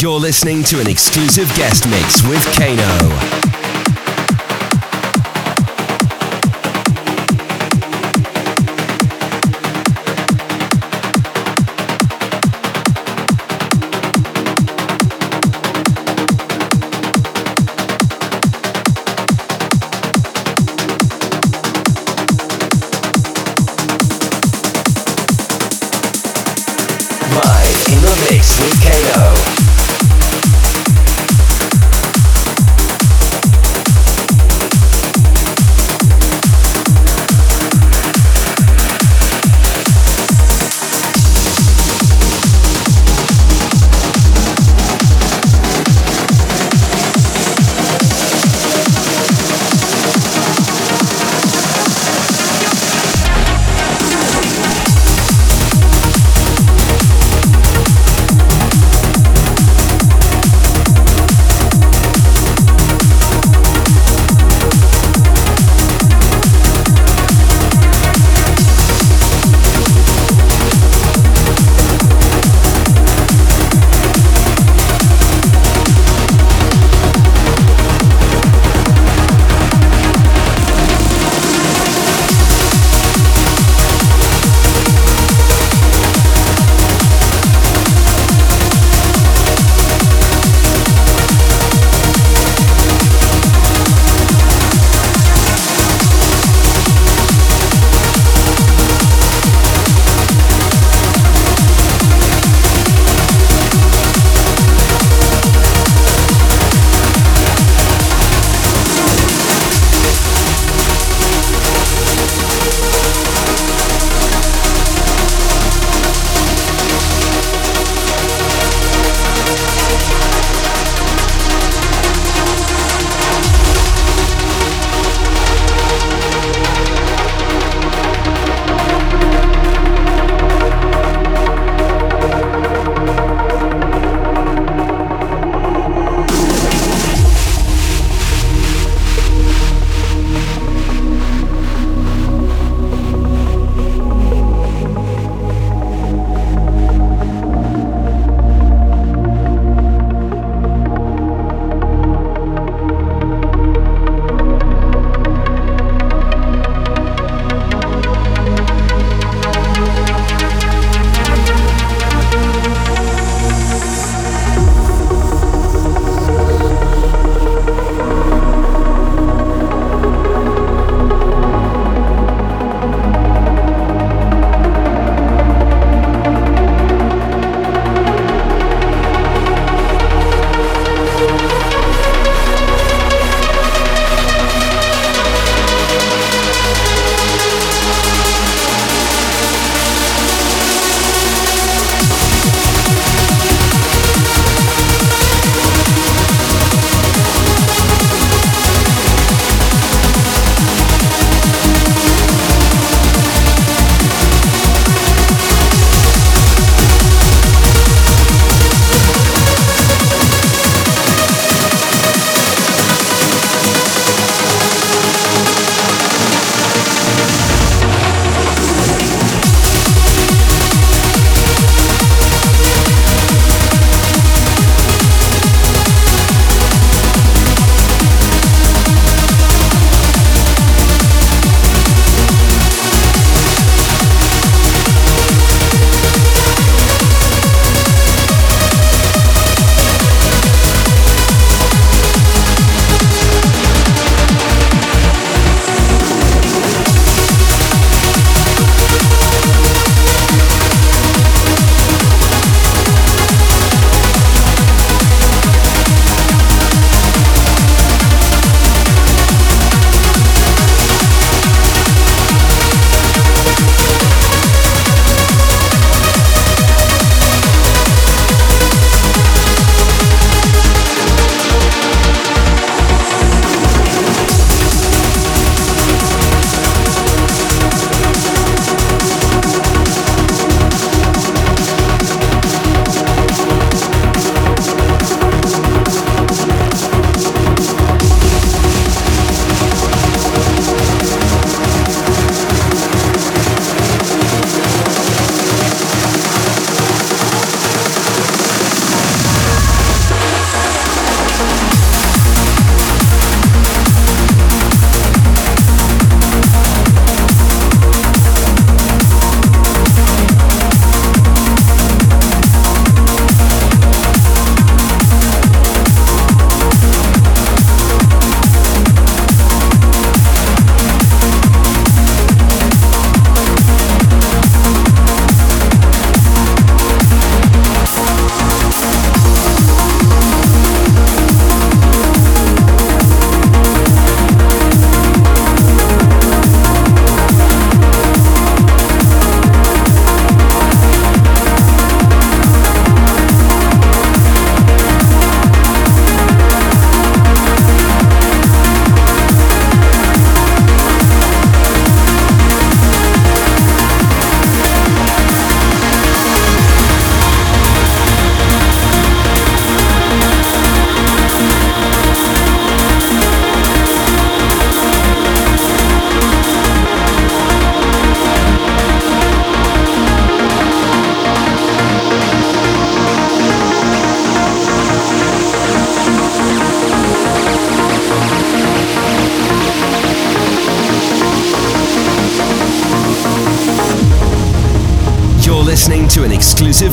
You're listening to an exclusive guest mix with Kaeno.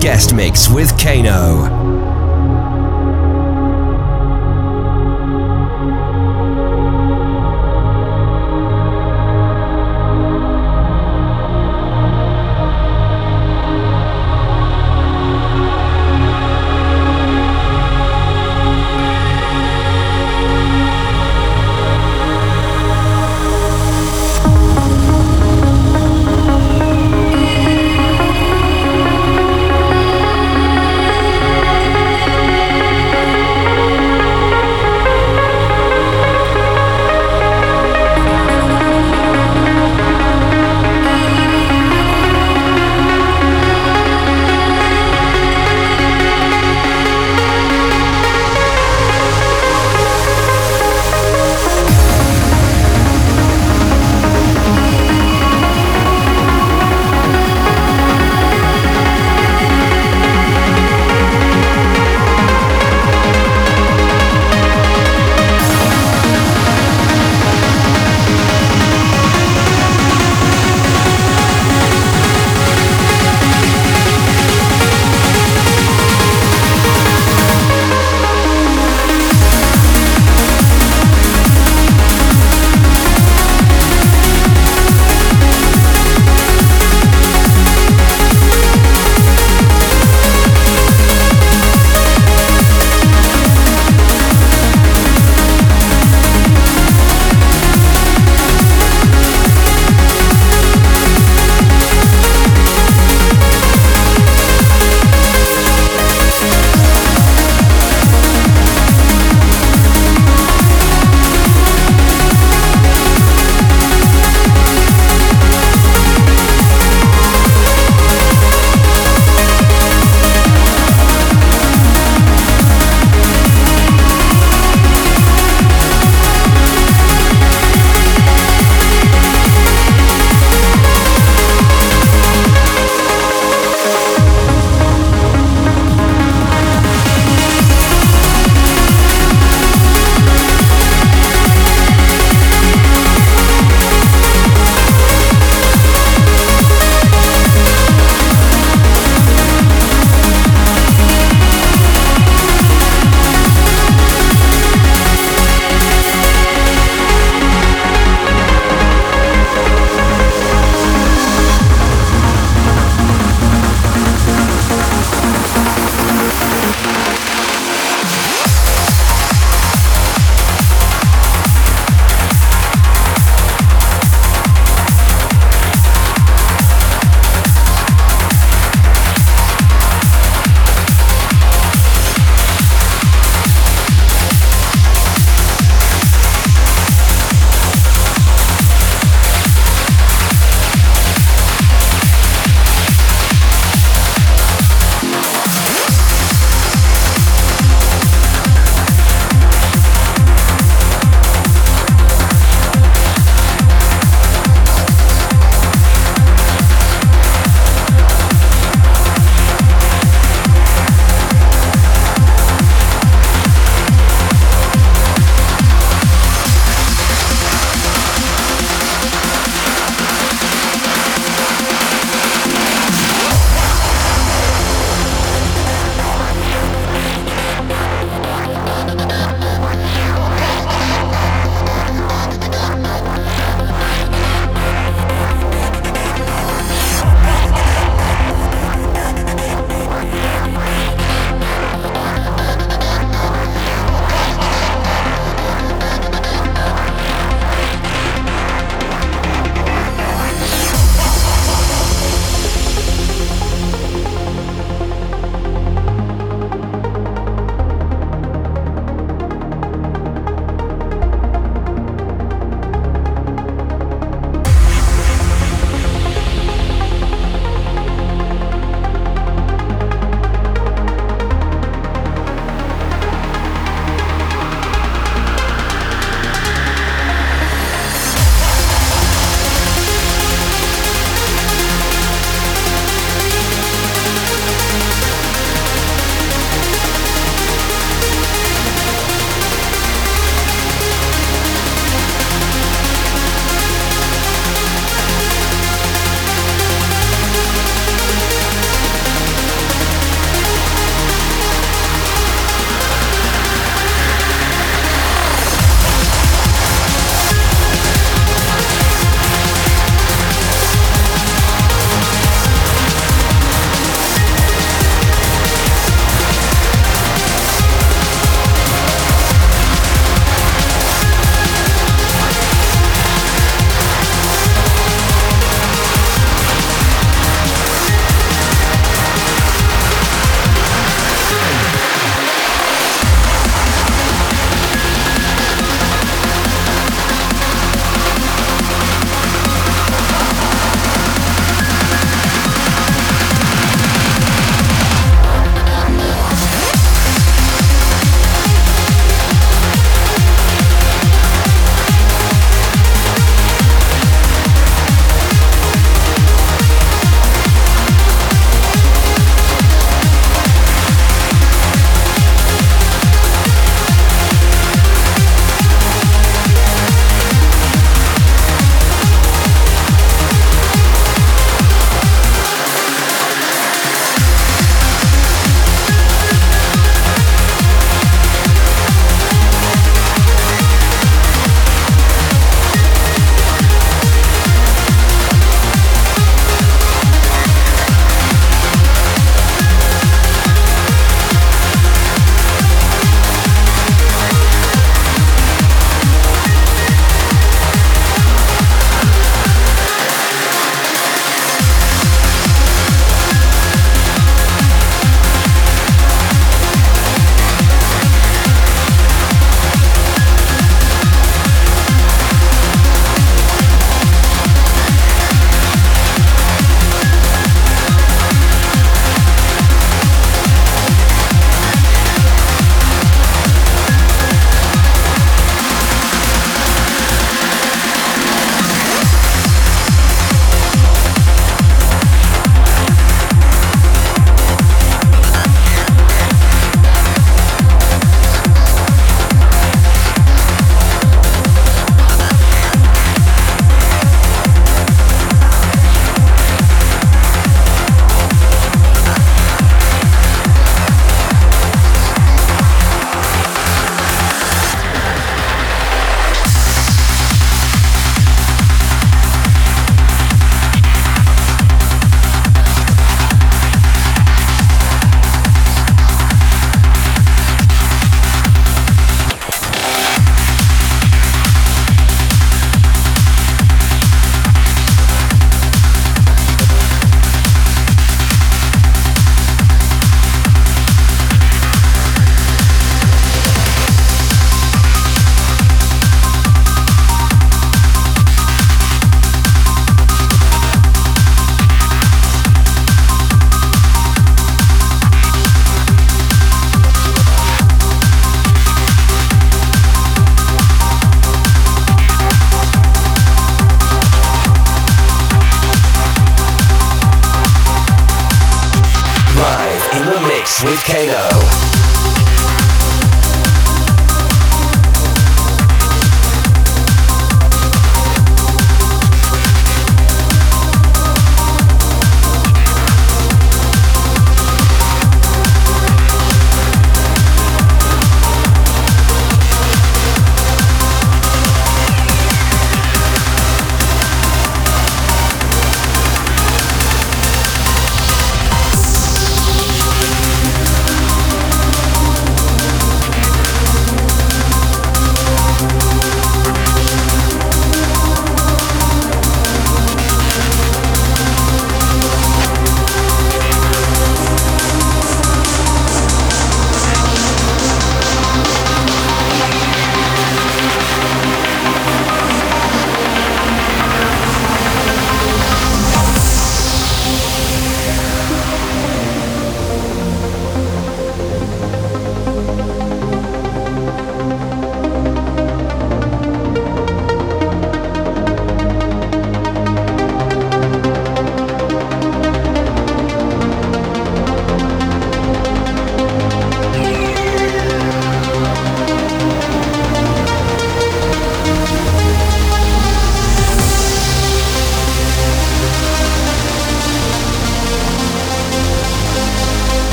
Guest mix with Kaeno.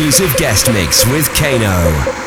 Exclusive guest mix with Kaeno.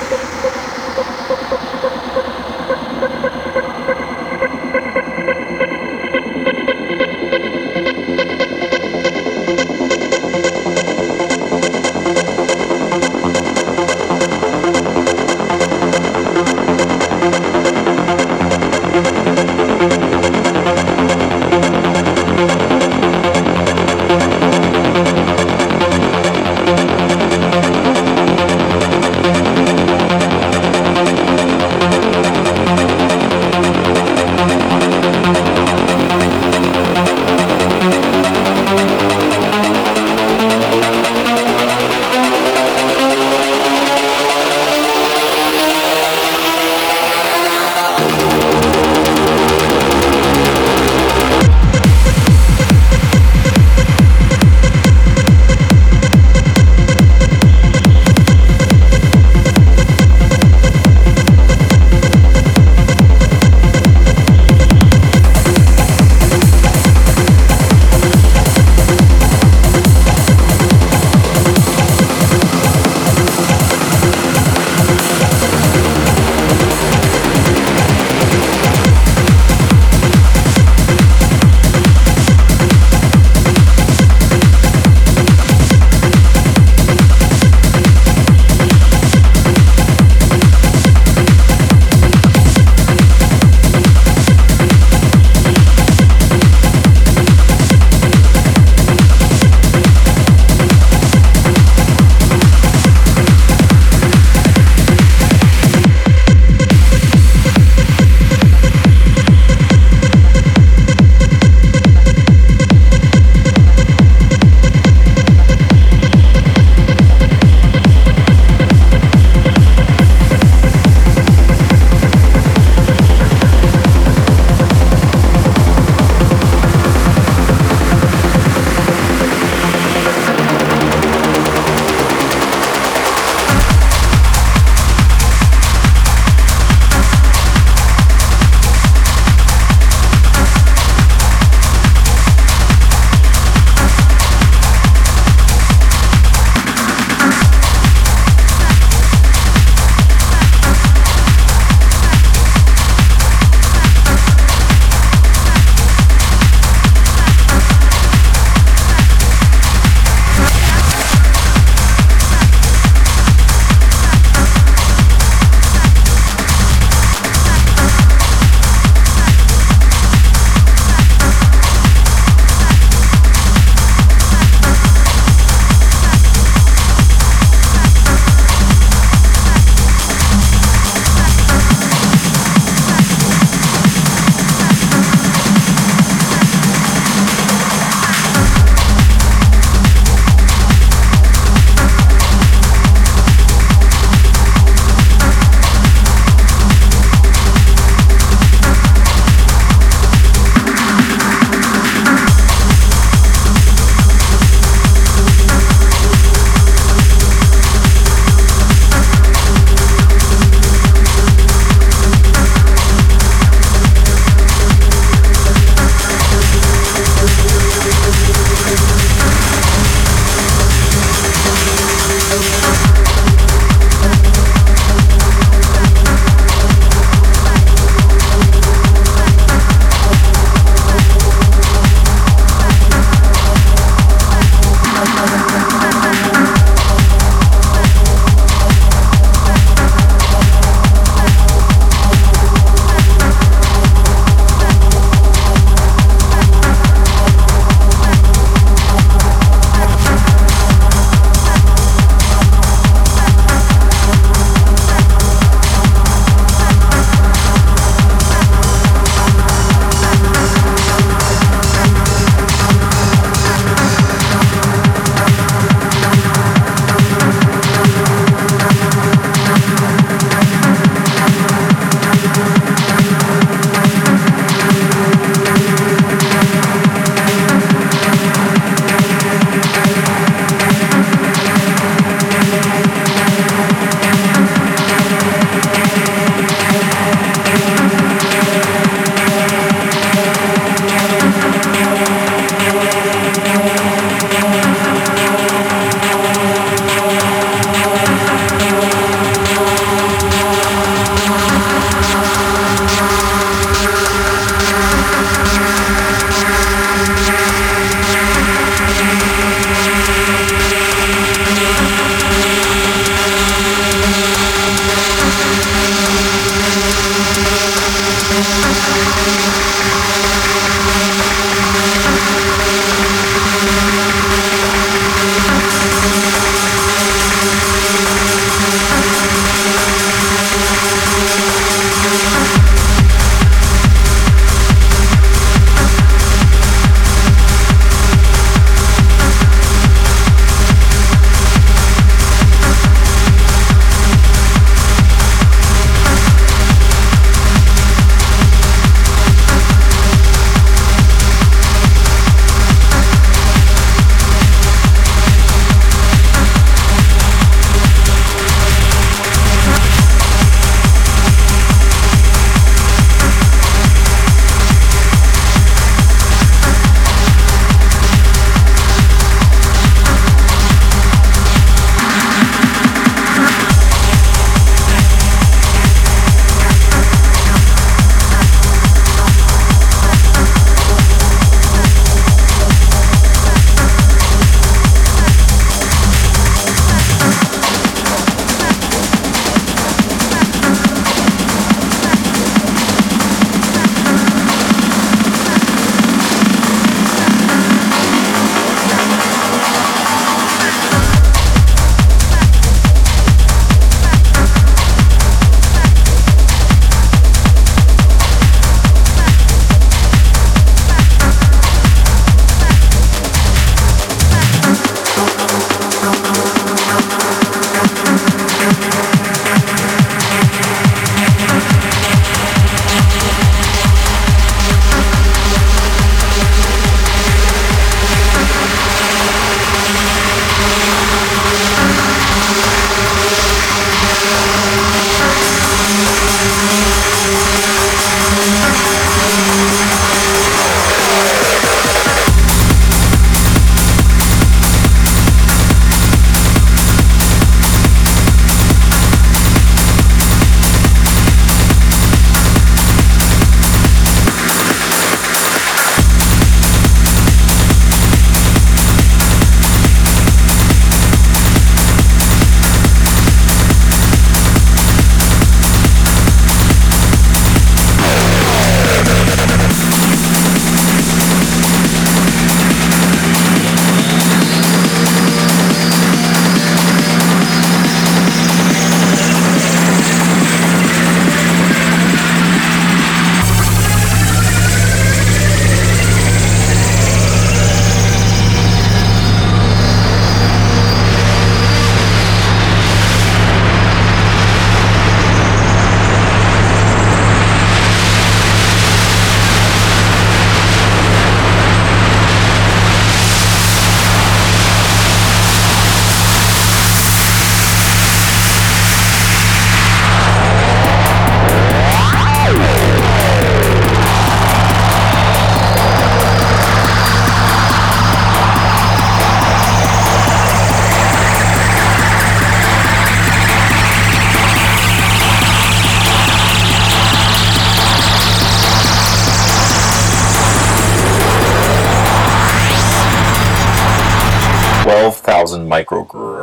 microgrew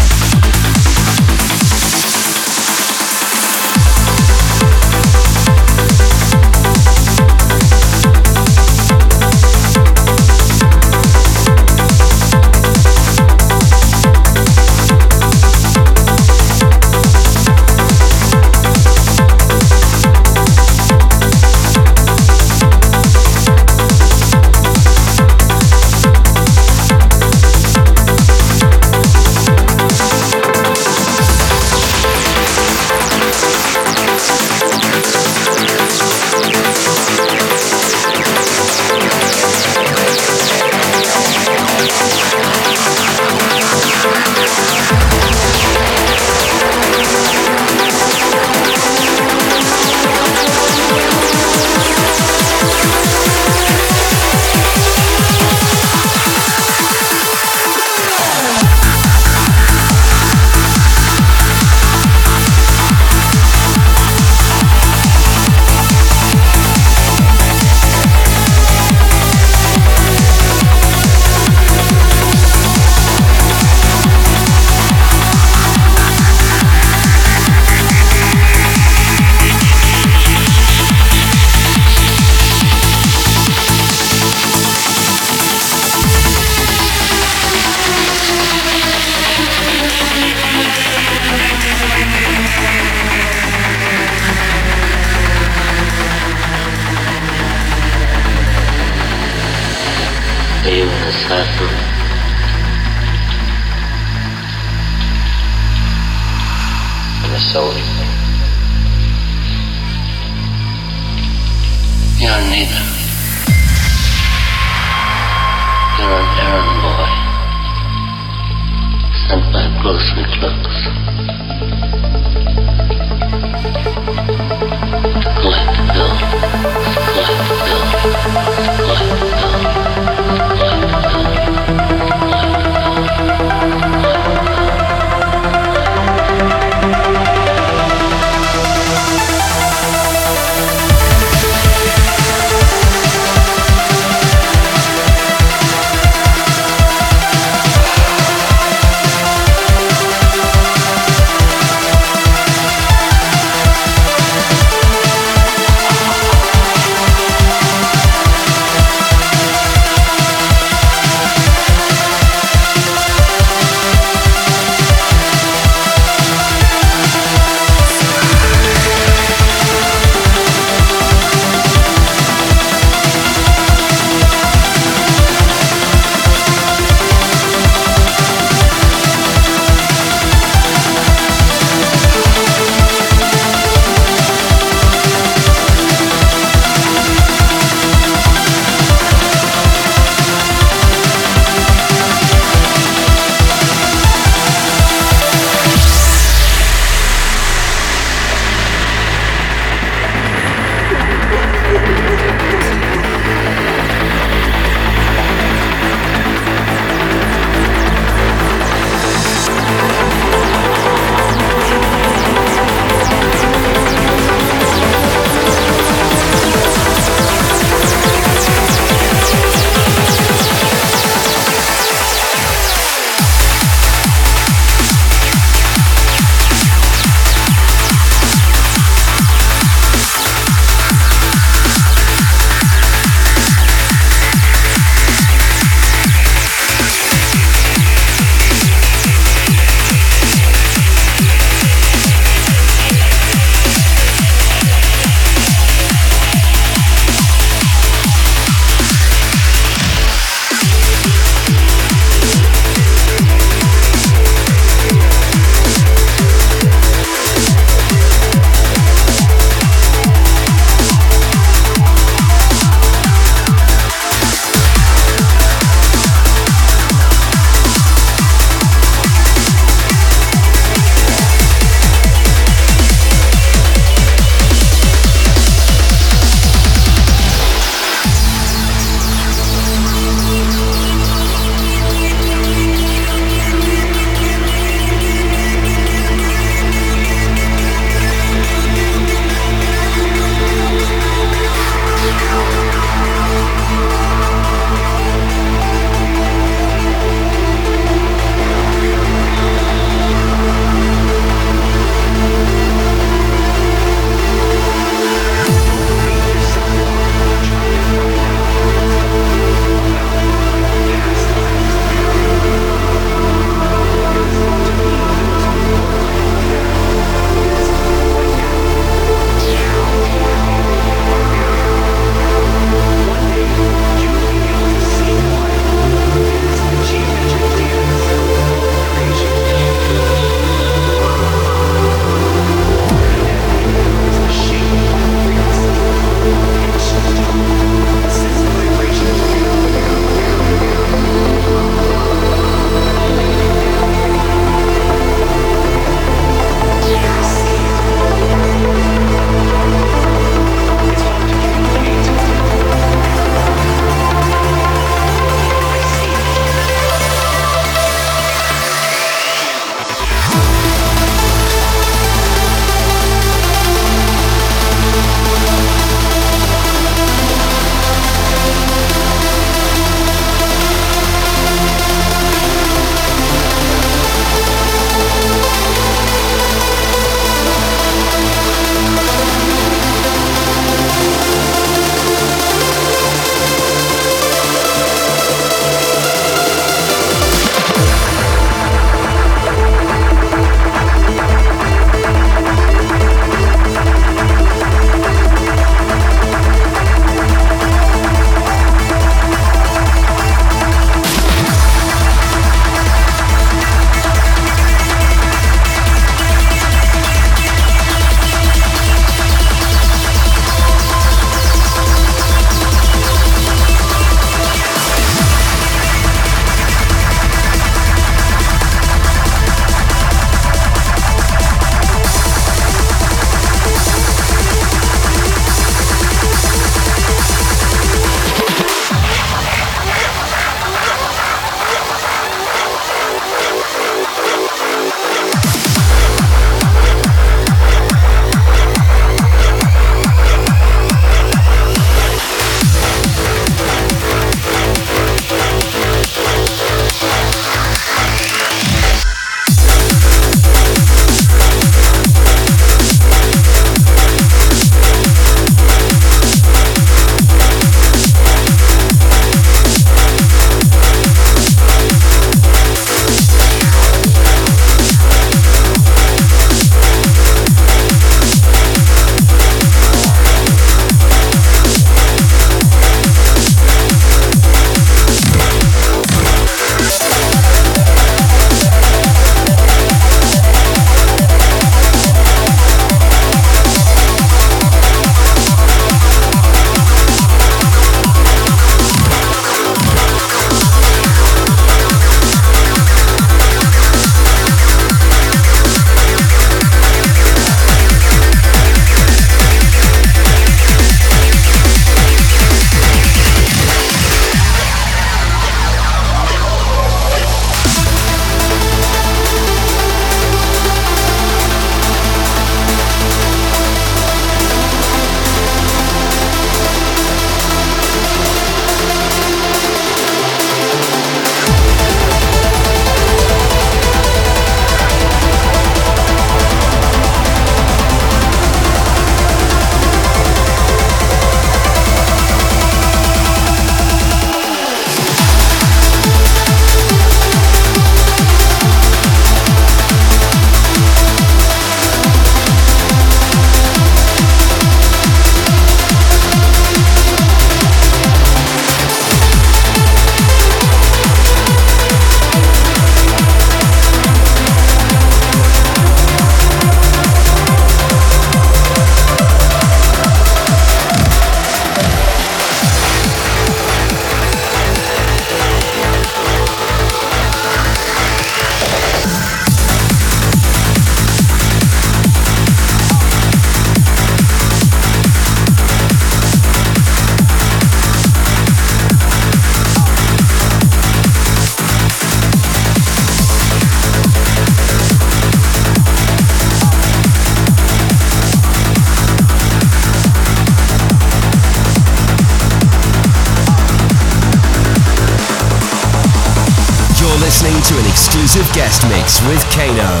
guest mix with Kaeno.